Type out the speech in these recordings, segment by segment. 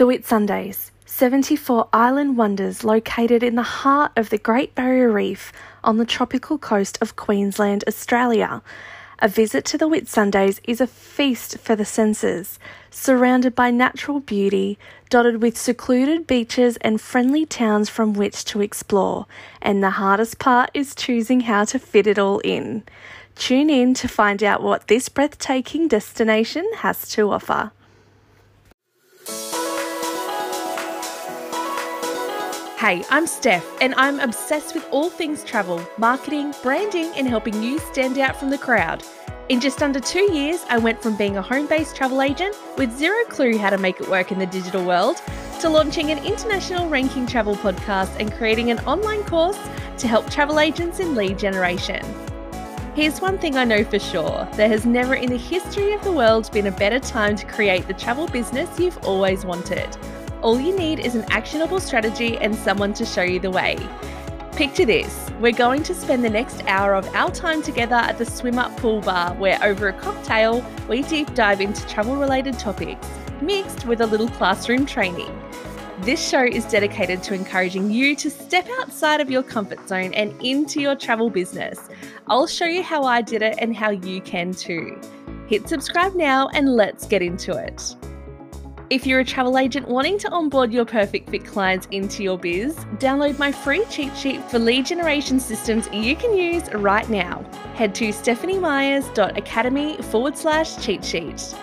The Whitsundays, 74 island wonders located in the heart of the Great Barrier Reef on the tropical coast of Queensland, Australia. A visit to the Whitsundays is a feast for the senses, surrounded by natural beauty, dotted with secluded beaches and friendly towns from which to explore. And the hardest part is choosing how to fit it all in. Tune in to find out what this breathtaking destination has to offer. Hey, I'm Steph, and I'm obsessed with all things travel, marketing, branding, and helping you stand out from the crowd. In just under two years, I went from being a home based travel agent with zero clue how to make it work in the digital world to launching an international ranking travel podcast and creating an online course to help travel agents in lead generation. Here's one thing I know for sure there has never in the history of the world been a better time to create the travel business you've always wanted. All you need is an actionable strategy and someone to show you the way. Picture this we're going to spend the next hour of our time together at the Swim Up Pool Bar, where over a cocktail, we deep dive into travel related topics, mixed with a little classroom training. This show is dedicated to encouraging you to step outside of your comfort zone and into your travel business. I'll show you how I did it and how you can too. Hit subscribe now and let's get into it. If you're a travel agent wanting to onboard your perfect fit clients into your biz, download my free cheat sheet for lead generation systems you can use right now. Head to stephaniemyers.academy forward slash cheat sheet.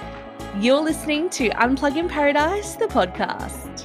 You're listening to Unplug in Paradise, the podcast.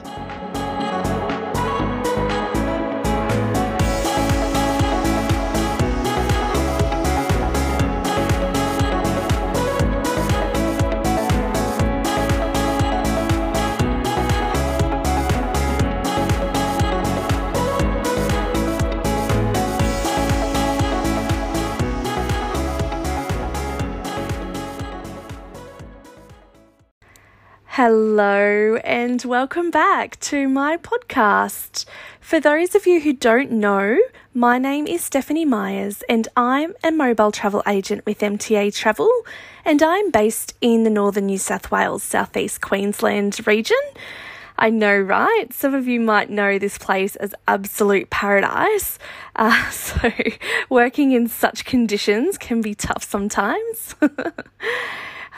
Hello, and welcome back to my podcast. For those of you who don't know, my name is Stephanie Myers, and I'm a mobile travel agent with MTA Travel, and I'm based in the northern New South Wales, southeast Queensland region. I know, right? Some of you might know this place as absolute paradise. Uh, so, working in such conditions can be tough sometimes.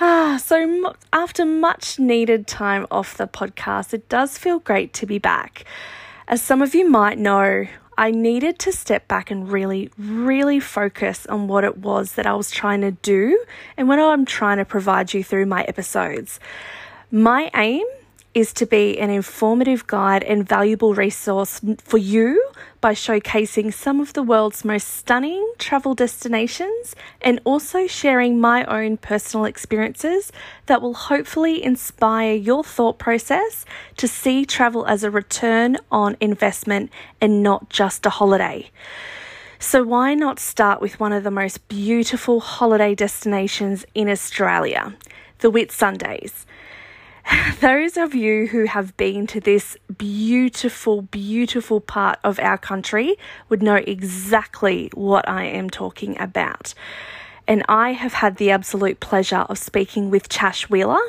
Ah, so after much needed time off the podcast, it does feel great to be back. As some of you might know, I needed to step back and really, really focus on what it was that I was trying to do and what I'm trying to provide you through my episodes. My aim is to be an informative guide and valuable resource for you by showcasing some of the world's most stunning travel destinations and also sharing my own personal experiences that will hopefully inspire your thought process to see travel as a return on investment and not just a holiday. So, why not start with one of the most beautiful holiday destinations in Australia, the Whitsundays? those of you who have been to this beautiful, beautiful part of our country would know exactly what I am talking about. And I have had the absolute pleasure of speaking with Tash Wheeler.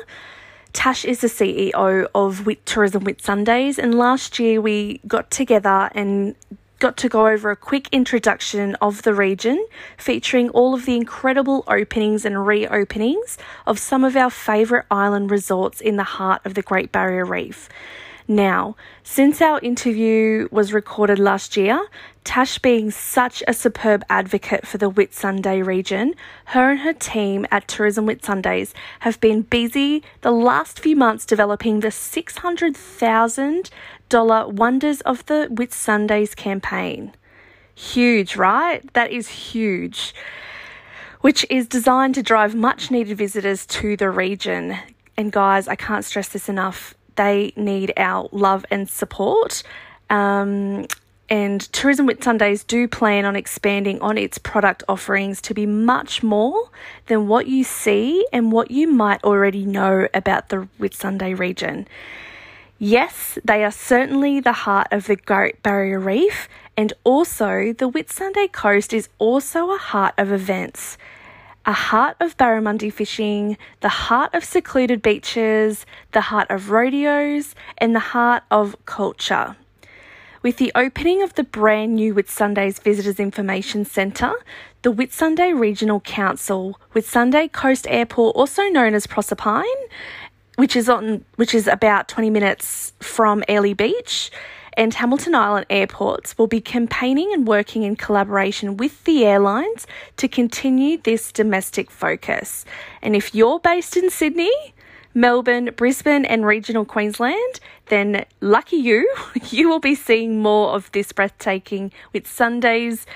Tash is the CEO of Wit Tourism Whitsundays, and last year we got together and got to go over a quick introduction of the region, featuring all of the incredible openings and reopenings of some of our favourite island resorts in the heart of the Great Barrier Reef. Now, since our interview was recorded last year, Tash being such a superb advocate for the Whitsunday region, her and her team at Tourism Whitsundays have been busy the last few months developing the $600,000 Dollar wonders of the Whitsundays campaign. Huge, right? That is huge. Which is designed to drive much needed visitors to the region. And guys, I can't stress this enough they need our love and support. Um, and Tourism Whitsundays do plan on expanding on its product offerings to be much more than what you see and what you might already know about the Whitsunday region. Yes, they are certainly the heart of the Great Barrier Reef, and also the Whitsunday coast is also a heart of events a heart of barramundi fishing, the heart of secluded beaches, the heart of rodeos, and the heart of culture. With the opening of the brand new Whitsundays Visitors Information Centre, the Whitsunday Regional Council, Whitsunday Coast Airport, also known as Proserpine, which is on which is about 20 minutes from Airlie Beach, and Hamilton Island airports will be campaigning and working in collaboration with the airlines to continue this domestic focus. And if you're based in Sydney, Melbourne, Brisbane, and regional Queensland, then lucky you, you will be seeing more of this breathtaking Whitsundays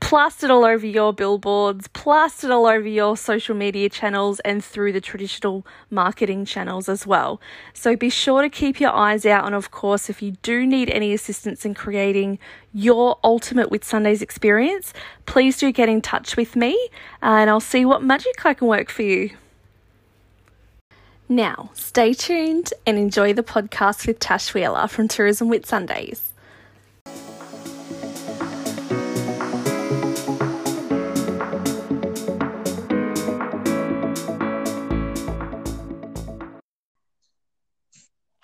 plastered all over your billboards, plastered all over your social media channels, and through the traditional marketing channels as well. So be sure to keep your eyes out. And of course, if you do need any assistance in creating your ultimate Whitsundays experience, please do get in touch with me uh, and I'll see what magic I can work for you. Now, stay tuned and enjoy the podcast with Tash Wheeler from Tourism Whitsundays.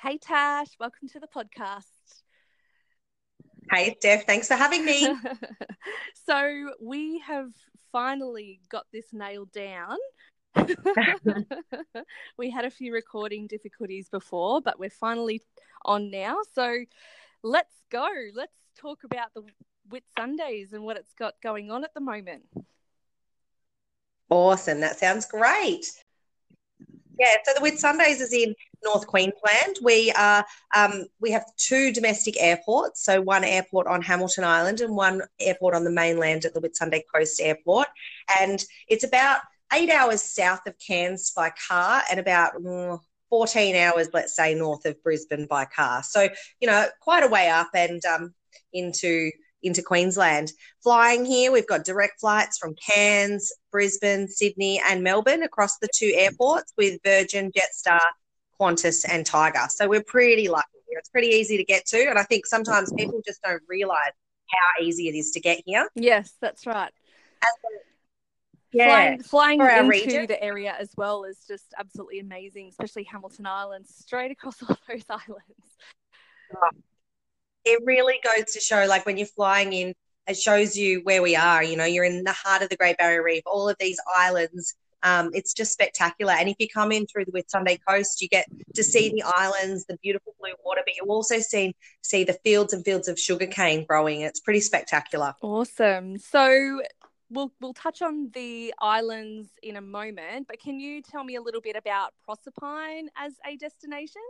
Hey Tash, welcome to the podcast. Hey Steph, thanks for having me. so we have finally got this nailed down. we had a few recording difficulties before, but we're finally on now. So let's go. Let's talk about the Whitsundays and what it's got going on at the moment. Awesome. That sounds great. Yeah, so the Whitsundays is in North Queensland. We are um, we have two domestic airports, so one airport on Hamilton Island and one airport on the mainland at the Whitsunday Coast Airport, and it's about eight hours south of Cairns by car and about mm, 14 hours, let's say, north of Brisbane by car. So you know, quite a way up and um, into into Queensland. Flying here, we've got direct flights from Cairns, Brisbane, Sydney, and Melbourne across the two airports with Virgin, Jetstar, Qantas, and Tiger. So we're pretty lucky here. It's pretty easy to get to, and I think sometimes people just don't realise how easy it is to get here. Yes, that's right. yeah, flying, flying into region. the area as well is just absolutely amazing, especially Hamilton Island, straight across all those islands. It really goes to show like when you're flying in it shows you where we are you know you're in the heart of the great barrier reef all of these islands um, it's just spectacular. And if you come in through the Whitsunday coast you get to see the islands the beautiful blue water but you also see see the fields and fields of sugarcane growing. It's pretty spectacular. Awesome. So we'll we'll touch on the islands in a moment but can you tell me a little bit about proserpine as a destination?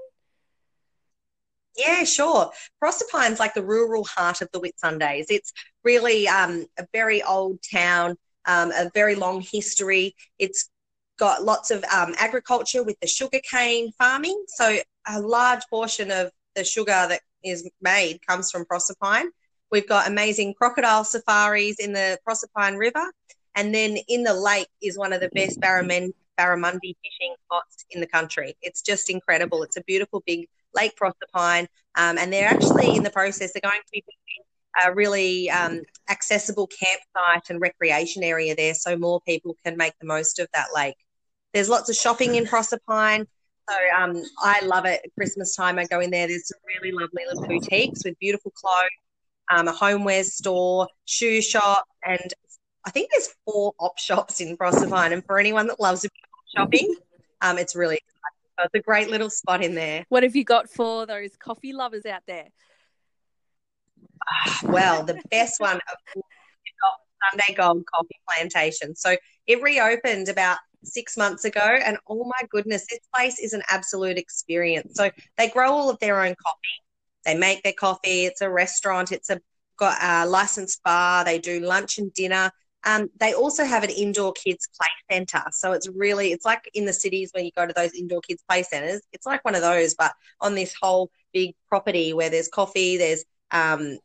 Yeah, sure. Proserpine's like the rural heart of the Whitsundays. It's really um, a very old town, um, a very long history. It's got lots of um, agriculture with the sugarcane farming. So a large portion of the sugar that is made comes from Proserpine. We've got amazing crocodile safaris in the Proserpine River. And then in the lake is one of the best barramundi fishing spots in the country. It's just incredible. It's a beautiful big Lake Proserpine, um, and they're actually in the process. They're going to be a really um, accessible campsite and recreation area there, so more people can make the most of that lake. There's lots of shopping in Proserpine. So um, I love it. At Christmas time, I go in there. There's some really lovely little boutiques with beautiful clothes, um, a homeware store, shoe shop, and I think there's four op shops in Proserpine. And for anyone that loves shopping, um, it's really. So it's a great little spot in there. What have you got for those coffee lovers out there? Well, the best one Sunday Gold Coffee Plantation. So it reopened about six months ago, and oh my goodness, this place is an absolute experience. So they grow all of their own coffee. They make their coffee. It's a restaurant. It's a got a licensed bar. They do lunch and dinner. Um, they also have an indoor kids play center. So it's really, it's like in the cities when you go to those indoor kids play centers. It's like one of those, but on this whole big property where there's coffee, there's um,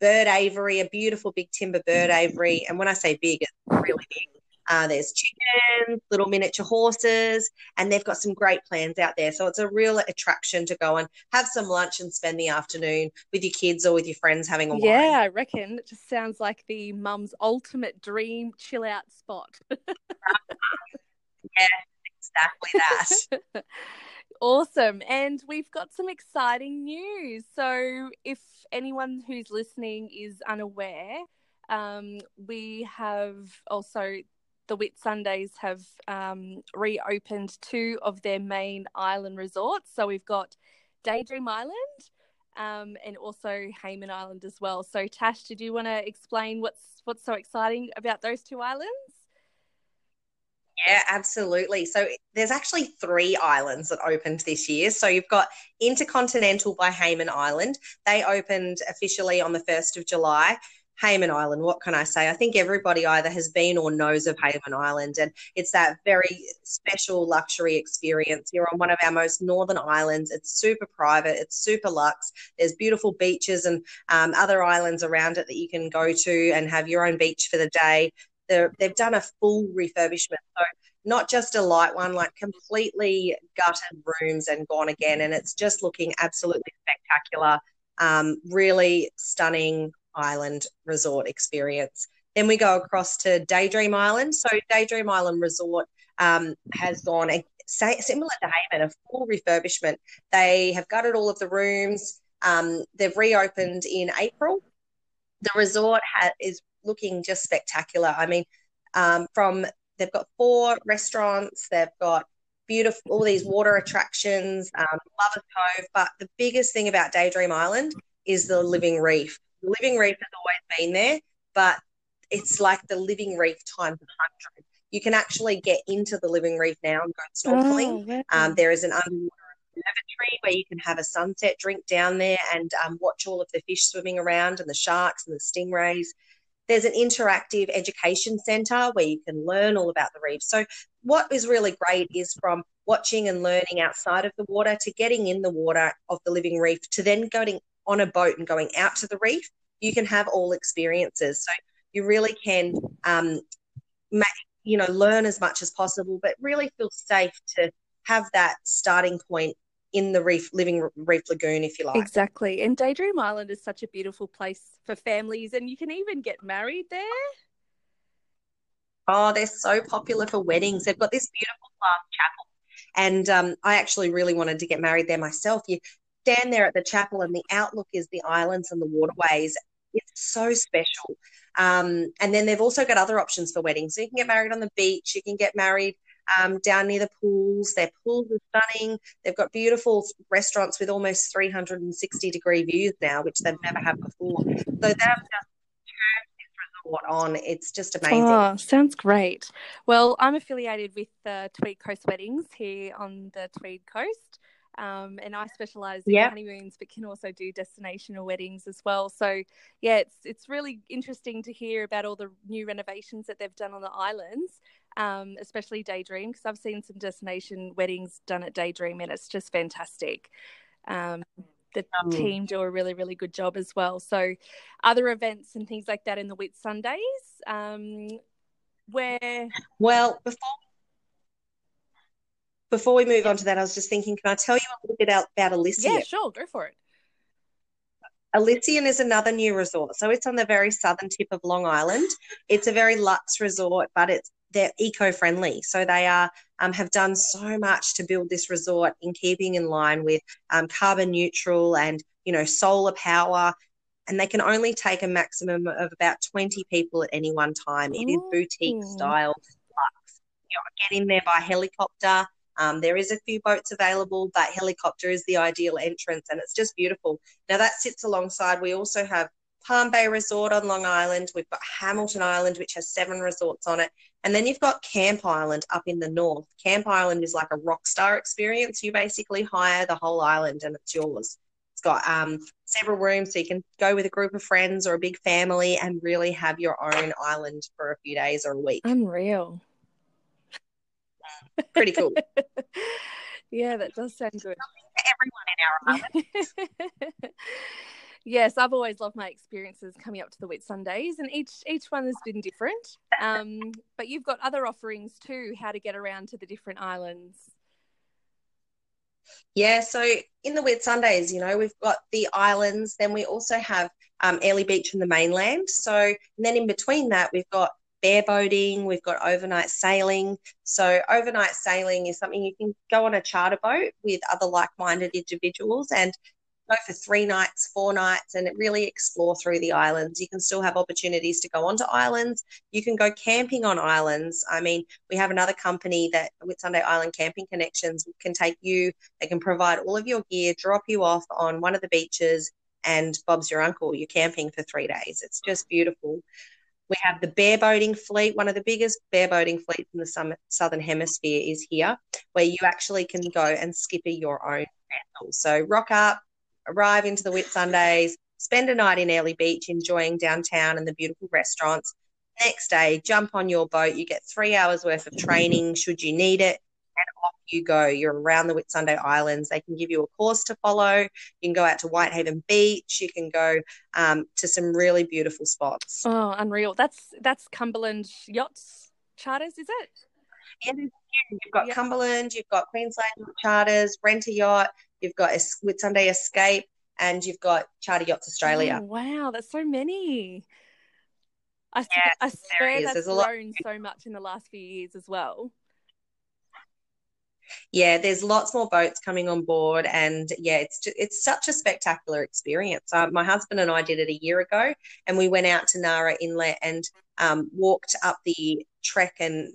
bird aviary, a beautiful big timber bird aviary. And when I say big, it's really big. Uh, there's chickens, little miniature horses, and they've got some great plans out there. So it's a real attraction to go and have some lunch and spend the afternoon with your kids or with your friends having a wine. Yeah, I reckon it just sounds like the mum's ultimate dream chill out spot. Yeah, exactly that. awesome. And we've got some exciting news. So, if anyone who's listening is unaware, um, we have also the Whitsundays have um, reopened two of their main island resorts. So we've got Daydream Island um, and also Hayman Island as well. So Tash, did you want to explain what's what's so exciting about those two islands? Yeah, absolutely. So there's actually three islands that opened this year. So you've got Intercontinental by Hayman Island. They opened officially on the 1st of July. Hayman Island, what can I say? I think everybody either has been or knows of Hayman Island, and it's that very special luxury experience. You're on one of our most northern islands. It's super private, it's super luxe. There's beautiful beaches and um, other islands around it that you can go to and have your own beach for the day. They're, they've done a full refurbishment. So, not just a light one, like completely gutted rooms and gone again. And it's just looking absolutely spectacular. Um, really stunning Island resort experience. Then we go across to Daydream Island. So Daydream Island Resort um, has gone a, similar to Hayman, a full refurbishment. They have gutted all of the rooms. Um, they've reopened in April. The resort ha- is looking just spectacular. I mean, um, from they've got four restaurants, they've got beautiful all these water attractions, um, Lovers Cove. But the biggest thing about Daydream Island is the living reef. The living reef has always been there, but it's like the living reef times a hundred. You can actually get into the living reef now and go snorkeling. Oh, um, there is an underwater observatory where you can have a sunset drink down there and um, watch all of the fish swimming around and the sharks and the stingrays. There's an interactive education centre where you can learn all about the reef. So, what is really great is from watching and learning outside of the water to getting in the water of the living reef to then going on a boat and going out to the reef, you can have all experiences. So you really can, um, you know, learn as much as possible, but really feel safe to have that starting point in the reef, living reef lagoon, if you like. Exactly. And Daydream Island is such a beautiful place for families, and you can even get married there. Oh, they're so popular for weddings. They've got this beautiful glass chapel. And um, I actually really wanted to get married there myself. You stand there at the chapel and the outlook is the islands and the waterways. It's so special. Um, and then they've also got other options for weddings. So you can get married on the beach, you can get married um, down near the pools. Their pools are stunning. They've got beautiful restaurants with almost 360 degree views now, which they've never had before. So they've just turned this resort on. It's just amazing. Oh, sounds great. Well, I'm affiliated with uh, Tweed Coast Weddings here on the Tweed Coast. Um, and I specialize in yep. honeymoons, but can also do destinational weddings as well. So yeah, it's it's really interesting to hear about all the new renovations that they've done on the islands, um, especially Daydream, because I've seen some destination weddings done at Daydream, and it's just fantastic. Um, the um, team do a really really good job as well. So other events and things like that in the Whitsundays, um, where well before before we move on to that, I was just thinking, can I tell you a little bit about Elysian? Yeah, sure, go for it. Elysian is another new resort. So it's on the very southern tip of Long Island. It's a very luxe resort, but it's they're eco-friendly. So they are um, have done so much to build this resort in keeping in line with um, carbon neutral and you know solar power. And they can only take a maximum of about 20 people at any one time. It is boutique style luxe. You know, get in there by helicopter. Um, there is a few boats available, but helicopter is the ideal entrance, and it's just beautiful. Now that sits alongside. We also have Palm Bay Resort on Long Island. We've got Hamilton Island, which has seven resorts on it. And then you've got Camp Island up in the north. Camp Island is like a rock star experience. You basically hire the whole island and it's yours. It's got um, several rooms, so you can go with a group of friends or a big family and really have your own island for a few days or a week. Unreal. Pretty cool. yeah, that does sound good. Everyone in our yes, I've always loved my experiences coming up to the Whitsundays, and each each one has been different. Um, but you've got other offerings too, how to get around to the different islands. Yeah, so in the Whitsundays, you know, we've got the islands, then we also have um, Beach and the mainland. So, then in between that, we've got bareboating, we've got overnight sailing. So, overnight sailing is something you can go on a charter boat with other like minded individuals and go for three nights, four nights, and really explore through the islands. You can still have opportunities to go onto islands. You can go camping on islands. I mean, we have another company that Whitsunday Island Camping Connections can take you, they can provide all of your gear, drop you off on one of the beaches, and Bob's your uncle. You're camping for three days. It's just beautiful. We have the bareboating fleet. One of the biggest bareboating fleets in the southern hemisphere is here, where you actually can go and skipper your own vessel. So rock up, arrive into the Whitsundays, spend a night in Airlie Beach enjoying downtown and the beautiful restaurants. Next day, jump on your boat. You get three hours worth of training should you need it. And off you go. You're around the Whitsunday Islands. They can give you a course to follow. You can go out to Whitehaven Beach. You can go um, to some really beautiful spots. Oh, unreal! That's that's Cumberland Yachts Charters, is it? Yeah, you've got yep. Cumberland, you've got Queensland Charters, Rent a Yacht, you've got Whitsunday Escape, and you've got Charter Yachts Australia. Oh, wow, that's so many. I, yeah, I swear that's grown so much in the last few years as well. Yeah, there's lots more boats coming on board, and yeah, it's just, it's such a spectacular experience. Uh, my husband and I did it a year ago, and we went out to Nara Inlet and um, walked up the trek and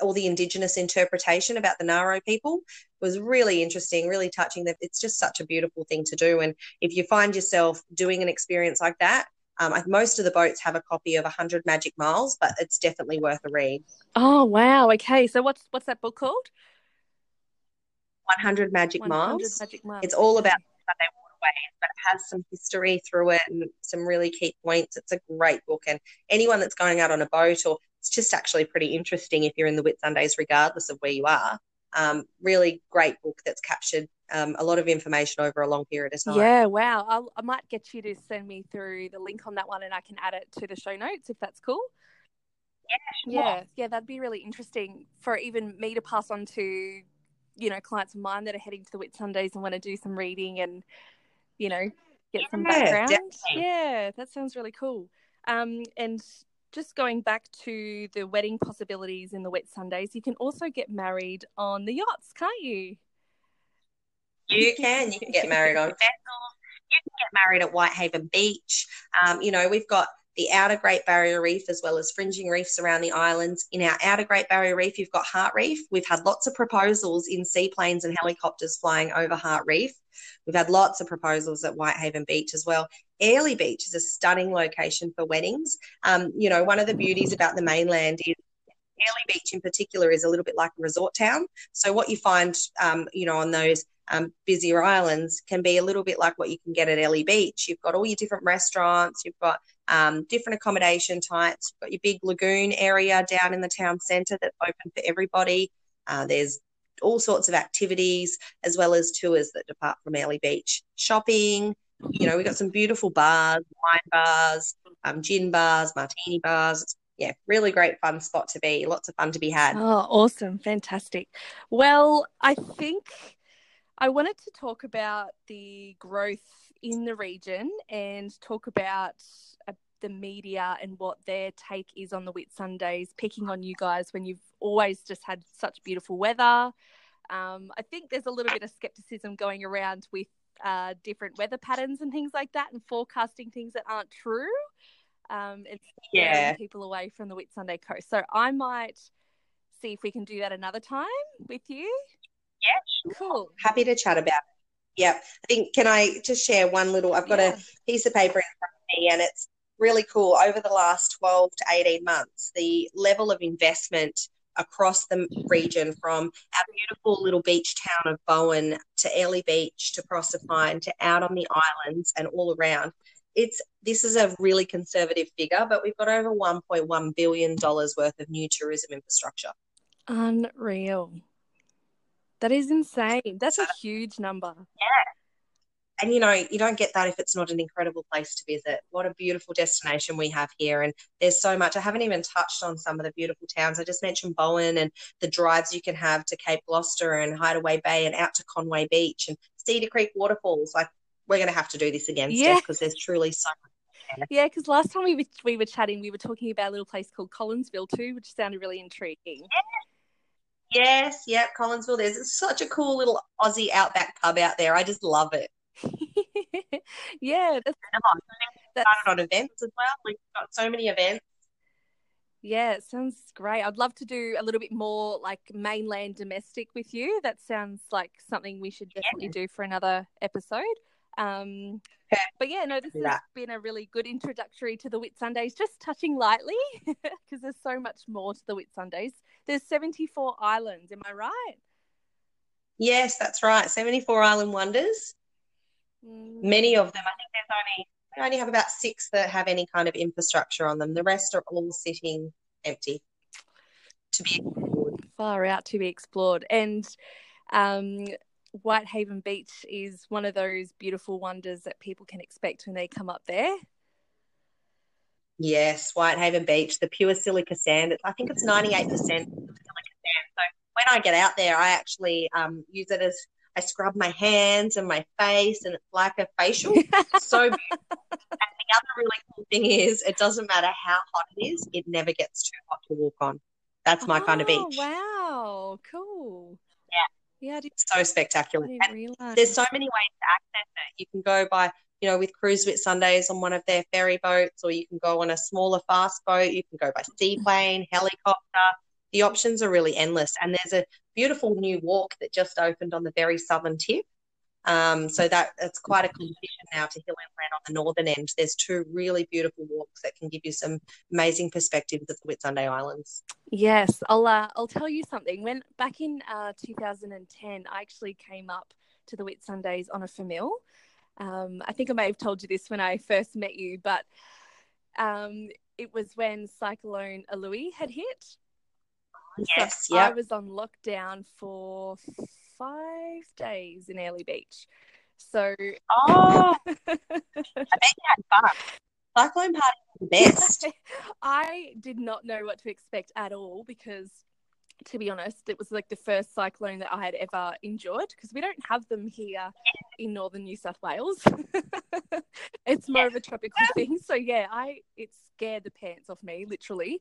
all the indigenous interpretation about the Ngaro people was really interesting, really touching. That it's just such a beautiful thing to do. And if you find yourself doing an experience like that, um, most of the boats have a copy of 100 Magic Miles, but it's definitely worth a read. Oh wow! Okay, so what's what's that book called? 100 Magic 100 Miles. Magic Miles. It's all about Sunday waterways, but it has some history through it and some really key points. It's a great book, and anyone that's going out on a boat or it's just actually pretty interesting if you're in the Whitsundays, regardless of where you are. Um, really great book that's captured um, a lot of information over a long period of time. Yeah, wow. I'll, i might get you to send me through the link on that one and I can add it to the show notes if that's cool. Yeah, sure. Yeah, yeah, that'd be really interesting for even me to pass on to, you know, clients of mine that are heading to the Whitsundays and want to do some reading and, you know, get yeah, some background. Definitely. Yeah, that sounds really cool. Um, and just going back to the wedding possibilities in the Whitsundays, you can also get married on the yachts, can't you? You can. You can get married on vessels. You can get married at Whitehaven Beach. Um, you know, we've got the outer Great Barrier Reef as well as fringing reefs around the islands. In our outer Great Barrier Reef, you've got Heart Reef. We've had lots of proposals in seaplanes and helicopters flying over Heart Reef. We've had lots of proposals at Whitehaven Beach as well. Airlie Beach is a stunning location for weddings. Um, you know, one of the beauties about the mainland is Airlie Beach in particular is a little bit like a resort town. So what you find, um, you know, on those um, busier islands can be a little bit like what you can get at Airlie Beach. You've got all your different restaurants, you've got um, different accommodation types, you've got your big lagoon area down in the town centre that's open for everybody. Uh, there's all sorts of activities as well as tours that depart from Airlie Beach. Shopping, you know, we've got some beautiful bars, wine bars, um, gin bars, martini bars. It's, yeah, really great fun spot to be. Lots of fun to be had. Oh, awesome. Fantastic. Well, I think I wanted to talk about the growth in the region and talk about uh, the media and what their take is on the Whitsundays, picking on you guys when you've always just had such beautiful weather. Um, I think there's a little bit of skepticism going around with uh, different weather patterns and things like that, and forecasting things that aren't true. Um, it's yeah. people away from the Whitsunday coast. So I might see if we can do that another time with you. Yeah, sure. cool. Happy to chat about. It. Yeah, I think can I just share one little? I've got yeah. a piece of paper in front of me, and it's really cool. Over the last twelve to eighteen months, the level of investment across the region from our beautiful little beach town of Bowen to Airlie Beach to Proserpine to out on the islands and all around. It's this is a really conservative figure, but we've got over 1.1 billion dollars worth of new tourism infrastructure. Unreal. That is insane. That's a uh, huge number. Yeah and you know you don't get that if it's not an incredible place to visit what a beautiful destination we have here and there's so much i haven't even touched on some of the beautiful towns i just mentioned bowen and the drives you can have to cape gloucester and hideaway bay and out to conway beach and cedar creek waterfalls like we're going to have to do this again yeah. because there's truly so much Yeah, because last time we were, we were chatting, we were talking about a little place called Collinsville too, which sounded really intriguing. Yes, yeah, Collinsville. There's such a cool little Aussie outback pub out there. I just love it. yeah, that's, that's, Started on events as well. We've got so many events. yeah, it sounds great. I'd love to do a little bit more like mainland domestic with you. That sounds like something we should definitely do for another episode. Um, but yeah, no, this has been a really good introductory to the Whitsundays, just touching lightly because there's so much more to the Whitsundays. There's 74 islands, am I right? Yes, that's right. 74 Island Wonders. Mm. Many of them, I think there's only, we only have about six that have any kind of infrastructure on them. The rest are all sitting empty to be explored. far out to be explored. And um, Whitehaven Beach is one of those beautiful wonders that people can expect when they come up there. Yes, Whitehaven Beach, the pure silica sand. I think it's 98% silica sand. So when I get out there, I actually um, use it as I scrub my hands and my face, and it's like a facial. so beautiful. And the other really cool thing is, it doesn't matter how hot it is, it never gets too hot to walk on. That's my kind of Oh, beach. Wow, cool. Yeah. Yeah, I didn't, So spectacular. There's so many ways to access it. You can go by, you know, with Cruise Whitsundays on one of their ferry boats, or you can go on a smaller fast boat. You can go by seaplane, helicopter. The options are really endless. And there's a beautiful new walk that just opened on the very southern tip. Um, so that it's quite a competition now to Hill Inlet on the northern end. There's two really beautiful walks that can give you some amazing perspectives of the Whitsunday Islands. Yes, I'll uh, I'll tell you something. When back in uh, 2010, I actually came up to the Whitsundays on a famil. Um, I think I may have told you this when I first met you, but um, it was when Cyclone Ului had hit. Yes, So I was on lockdown for five days in Airlie Beach. So Oh, I bet you had fun. Cyclone party the best. I did not know what to expect at all because, to be honest, it was like the first cyclone that I had ever enjoyed because we don't have them here in northern New South Wales. it's more of a tropical thing. So yeah, I it scared the pants off me, literally.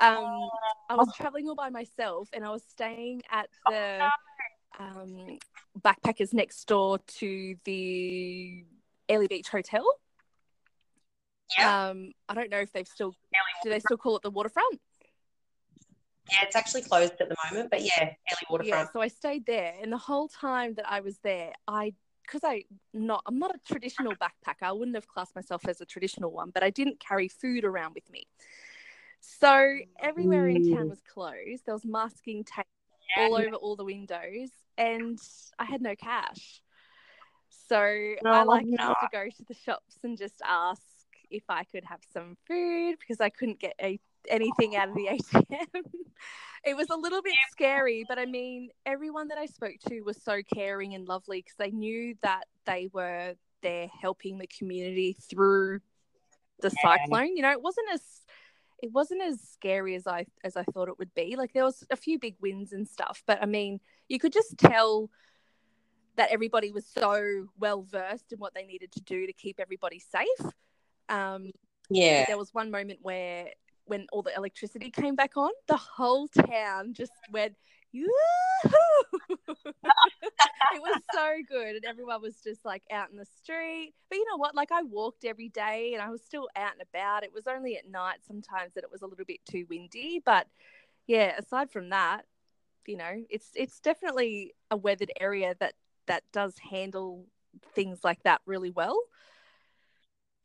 Um, I was traveling all by myself and I was staying at the um, backpackers next door to the Airlie Beach Hotel. Yeah. Um, I don't know if they've still do they still call it the waterfront? Yeah, it's actually closed at the moment, but yeah, Airlie Waterfront. Yeah, so I stayed there, and the whole time that I was there, I because I not I'm not a traditional backpacker. I wouldn't have classed myself as a traditional one, but I didn't carry food around with me. So everywhere in town Mm. was closed. There was masking tape all over all the windows, and I had no cash. So I Oh, like no. to go to the shops and just ask if I could have some food because I couldn't get a, anything out of the ATM. it was a little bit scary, but I mean, everyone that I spoke to was so caring and lovely because they knew that they were there helping the community through the Yeah. cyclone. You know, it wasn't as it wasn't as scary as I as I thought it would be. Like there was a few big wins and stuff, but I mean, you could just tell that everybody was so well versed in what they needed to do to keep everybody safe. Um, Yeah. there was one moment where when all the electricity came back on, the whole town just went, It was so good. And everyone was just like out in the street. But you know what? Like I walked every day and I was still out and about. It was only at night sometimes that it was a little bit too windy. But yeah, aside from that, you know, it's it's definitely a weathered area that that does handle things like that really well.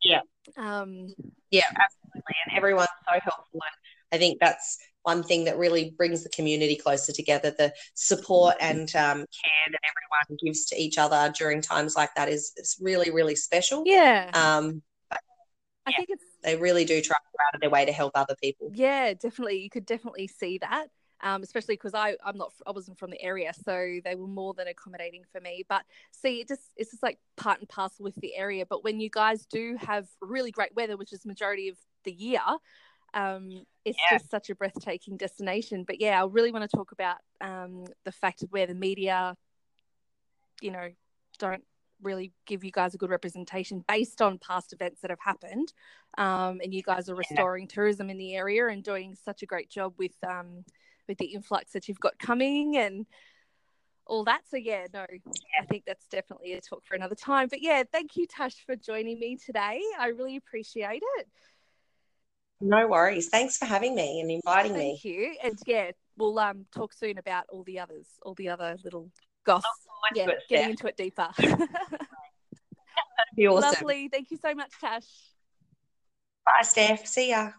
Yeah. Um Yeah, absolutely. And everyone's so helpful. And I think that's one thing that really brings the community closer together. The support and um, care that everyone gives to each other during times like that is, is really, really special. yeah. Um, I yeah. think it's they really do try to go out of their way to help other people. Yeah, definitely. You could definitely see that, um, especially because I I'm not I wasn't from the area, so they were more than accommodating for me. But see, it just it's just like part and parcel with the area. But when you guys do have really great weather, which is majority of the year, um, it's Yeah. just such a breathtaking destination. But yeah, I really want to talk about um, the fact of where the media, you know, don't really give you guys a good representation based on past events that have happened. Um, and you guys are restoring yeah. tourism in the area and doing such a great job with um, with the influx that you've got coming and all that. So yeah, no, I think that's definitely a talk for another time. But yeah, thank you, Tash, for joining me today. I really appreciate it. No worries. Thanks for having me and inviting thank me. Thank you. And yeah, we'll um talk soon about all the others, all the other little goss. Yeah, it, getting into it deeper. That'd be awesome. Lovely. Thank you so much, Tash. Bye, Steph. See ya.